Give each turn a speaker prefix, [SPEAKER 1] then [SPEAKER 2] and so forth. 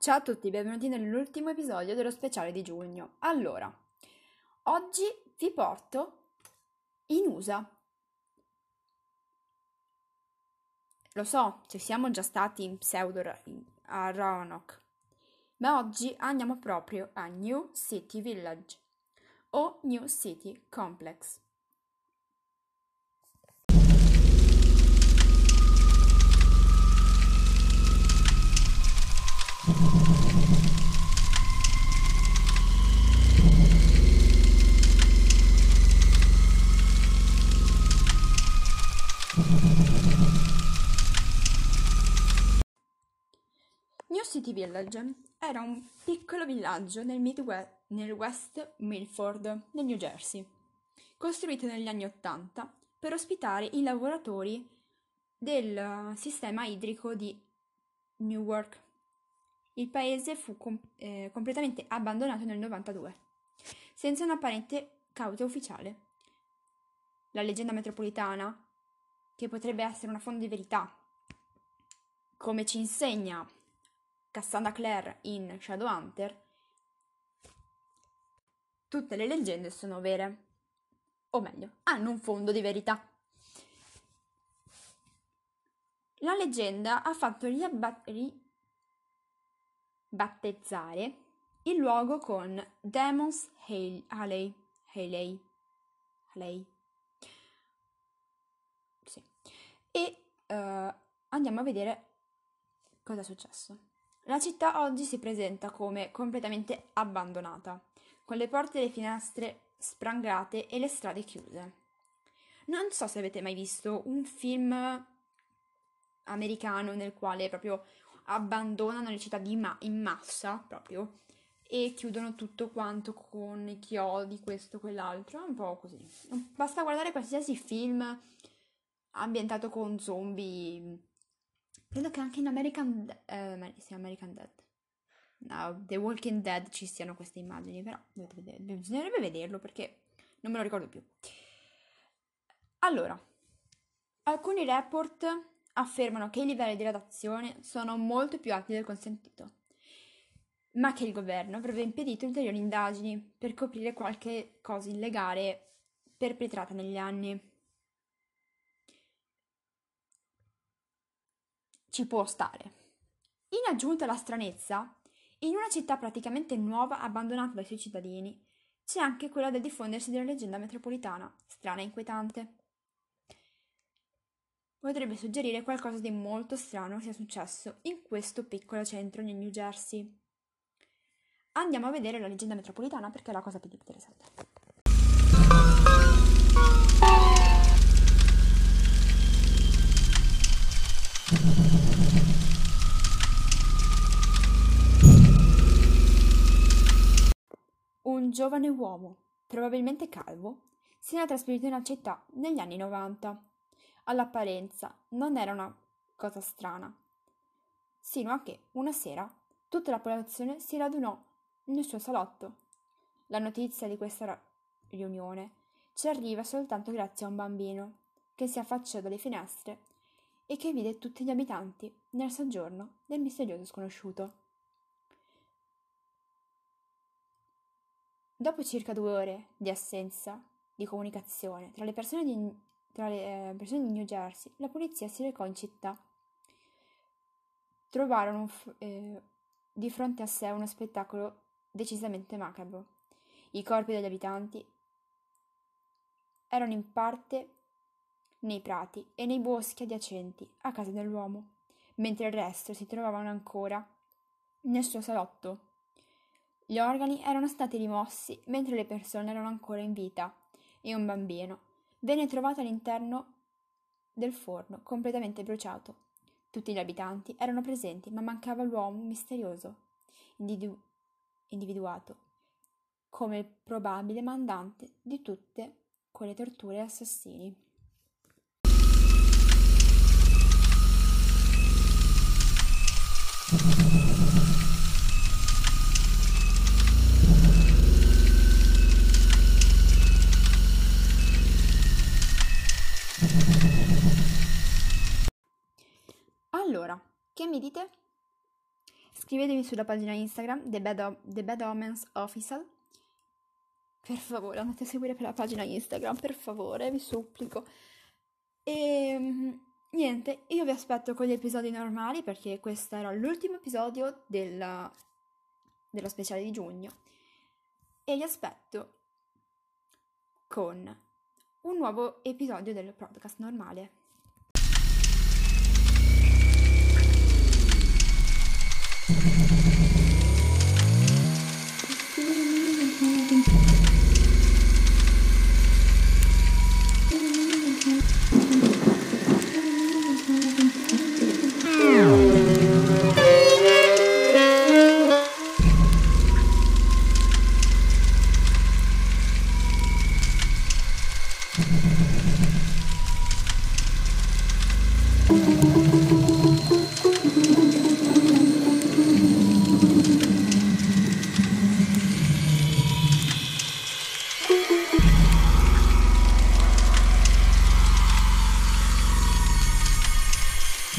[SPEAKER 1] Ciao a tutti, benvenuti nell'ultimo episodio dello speciale di giugno. Allora, oggi vi porto in USA. Lo so, ci siamo già stati in pseudo a Roanoke, ma oggi andiamo proprio a New City Village o New City Complex. New City Village era un piccolo villaggio nel, Midwest, nel West Milford, nel New Jersey, costruito negli anni Ottanta per ospitare i lavoratori del sistema idrico di Newark. Il paese fu com- eh, completamente abbandonato nel 92, senza un'apparente causa ufficiale. La leggenda metropolitana, che potrebbe essere una fonte di verità, come ci insegna Cassandra Clare in Shadowhunter, tutte le leggende sono vere, o meglio, hanno un fondo di verità. La leggenda ha fatto ribattezzare il luogo con Demons Haley. Haley. Haley. Sì. E uh, andiamo a vedere cosa è successo. La città oggi si presenta come completamente abbandonata, con le porte e le finestre sprangate e le strade chiuse. Non so se avete mai visto un film americano nel quale proprio abbandonano le città ma- in massa proprio e chiudono tutto quanto con i chiodi, questo, quell'altro, un po' così. Basta guardare qualsiasi film ambientato con zombie. Credo che anche in American, eh, sì, American Dead. No, The Walking Dead ci siano queste immagini, però bisognerebbe vederlo perché non me lo ricordo più. Allora, alcuni report affermano che i livelli di radiazione sono molto più alti del consentito, ma che il governo avrebbe impedito ulteriori indagini per coprire qualche cosa illegale perpetrata negli anni. Ci può stare. In aggiunta alla stranezza, in una città praticamente nuova abbandonata dai suoi cittadini, c'è anche quella del diffondersi della leggenda metropolitana, strana e inquietante potrebbe suggerire qualcosa di molto strano sia successo in questo piccolo centro nel New Jersey. Andiamo a vedere la leggenda metropolitana perché è la cosa più interessante. Un giovane uomo, probabilmente calvo, si era trasferito in una città negli anni 90 all'apparenza non era una cosa strana, sino a che una sera tutta la popolazione si radunò nel suo salotto. La notizia di questa riunione ci arriva soltanto grazie a un bambino che si affacciò dalle finestre e che vide tutti gli abitanti nel soggiorno del misterioso sconosciuto. Dopo circa due ore di assenza di comunicazione tra le persone di tra le eh, persone di New Jersey, la polizia si recò in città. Trovarono eh, di fronte a sé uno spettacolo decisamente macabro. I corpi degli abitanti erano in parte nei prati e nei boschi adiacenti a casa dell'uomo, mentre il resto si trovavano ancora nel suo salotto. Gli organi erano stati rimossi mentre le persone erano ancora in vita e un bambino venne trovato all'interno del forno, completamente bruciato. Tutti gli abitanti erano presenti, ma mancava l'uomo misterioso, individu- individuato come il probabile mandante di tutte quelle torture e assassini. Allora, che mi dite? Scrivetemi sulla pagina Instagram The Bad, o- The Bad Omens Official. Per favore, andate a seguire per la pagina Instagram, per favore, vi supplico. E mm, niente, io vi aspetto con gli episodi normali perché questo era l'ultimo episodio della- dello speciale di giugno. E vi aspetto con un nuovo episodio del podcast normale.